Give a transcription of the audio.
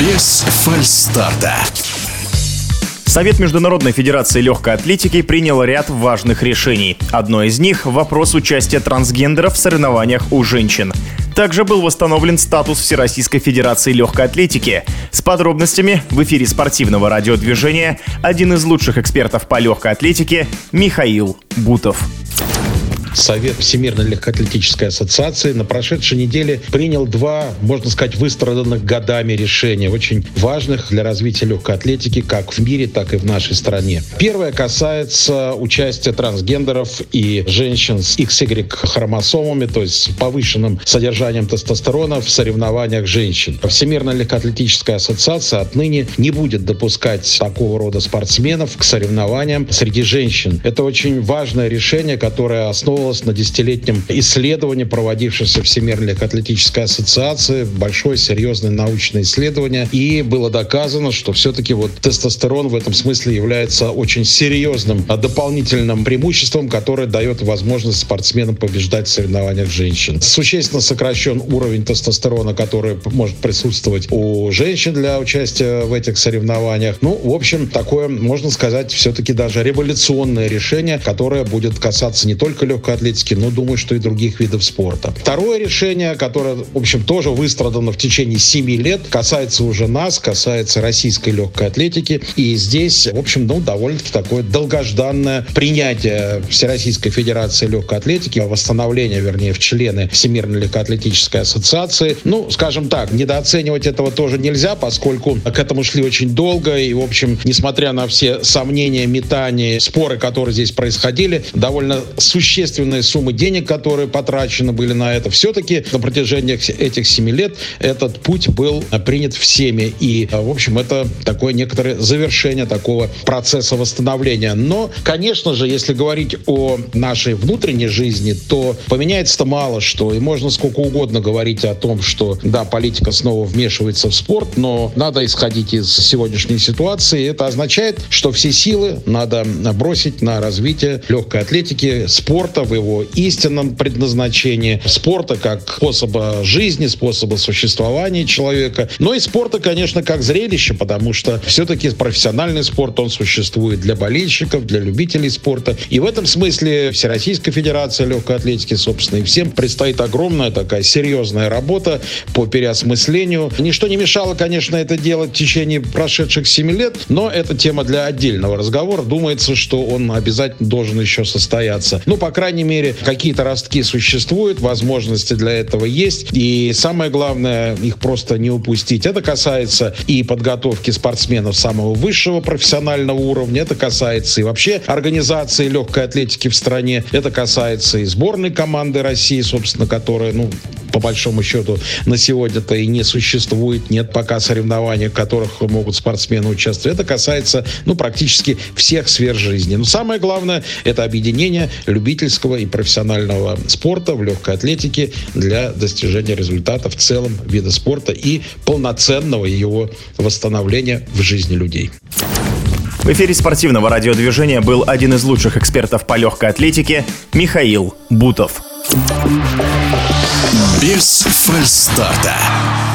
Без фальстарта. Совет Международной Федерации Легкой Атлетики принял ряд важных решений. Одно из них – вопрос участия трансгендеров в соревнованиях у женщин. Также был восстановлен статус Всероссийской Федерации Легкой Атлетики. С подробностями в эфире спортивного радиодвижения один из лучших экспертов по легкой атлетике Михаил Бутов. Совет Всемирной легкоатлетической ассоциации на прошедшей неделе принял два, можно сказать, выстраданных годами решения, очень важных для развития легкой атлетики как в мире, так и в нашей стране. Первое касается участия трансгендеров и женщин с XY хромосомами, то есть с повышенным содержанием тестостерона в соревнованиях женщин. Всемирная легкоатлетическая ассоциация отныне не будет допускать такого рода спортсменов к соревнованиям среди женщин. Это очень важное решение, которое основывалось основывалась на десятилетнем исследовании, проводившемся Всемирной легкоатлетической ассоциации, большое серьезное научное исследование, и было доказано, что все-таки вот тестостерон в этом смысле является очень серьезным дополнительным преимуществом, которое дает возможность спортсменам побеждать в соревнованиях женщин. Существенно сокращен уровень тестостерона, который может присутствовать у женщин для участия в этих соревнованиях. Ну, в общем, такое, можно сказать, все-таки даже революционное решение, которое будет касаться не только легкой атлетики, но думаю, что и других видов спорта. Второе решение, которое, в общем, тоже выстрадано в течение семи лет, касается уже нас, касается российской легкой атлетики. И здесь, в общем, ну, довольно-таки такое долгожданное принятие Всероссийской Федерации легкой атлетики, восстановление, вернее, в члены Всемирной легкоатлетической ассоциации. Ну, скажем так, недооценивать этого тоже нельзя, поскольку к этому шли очень долго. И, в общем, несмотря на все сомнения, метания, споры, которые здесь происходили, довольно существенно существенные суммы денег, которые потрачены были на это. Все-таки на протяжении этих семи лет этот путь был принят всеми. И, в общем, это такое некоторое завершение такого процесса восстановления. Но, конечно же, если говорить о нашей внутренней жизни, то поменяется-то мало что. И можно сколько угодно говорить о том, что, да, политика снова вмешивается в спорт, но надо исходить из сегодняшней ситуации. Это означает, что все силы надо бросить на развитие легкой атлетики, спорта в его истинном предназначении, спорта как способа жизни, способа существования человека, но и спорта, конечно, как зрелище, потому что все-таки профессиональный спорт, он существует для болельщиков, для любителей спорта. И в этом смысле Всероссийская Федерация легкой атлетики, собственно, и всем предстоит огромная такая серьезная работа по переосмыслению. Ничто не мешало, конечно, это делать в течение прошедших семи лет, но это тема для отдельного разговора. Думается, что он обязательно должен еще состояться. Ну, по крайней мере, какие-то ростки существуют, возможности для этого есть. И самое главное, их просто не упустить. Это касается и подготовки спортсменов самого высшего профессионального уровня, это касается и вообще организации легкой атлетики в стране, это касается и сборной команды России, собственно, которая, ну, по большому счету на сегодня-то и не существует, нет пока соревнований, в которых могут спортсмены участвовать. Это касается, ну, практически всех сфер жизни. Но самое главное – это объединение любительского и профессионального спорта в легкой атлетике для достижения результата в целом вида спорта и полноценного его восстановления в жизни людей. В эфире спортивного радиодвижения был один из лучших экспертов по легкой атлетике Михаил Бутов. Без фальстарта.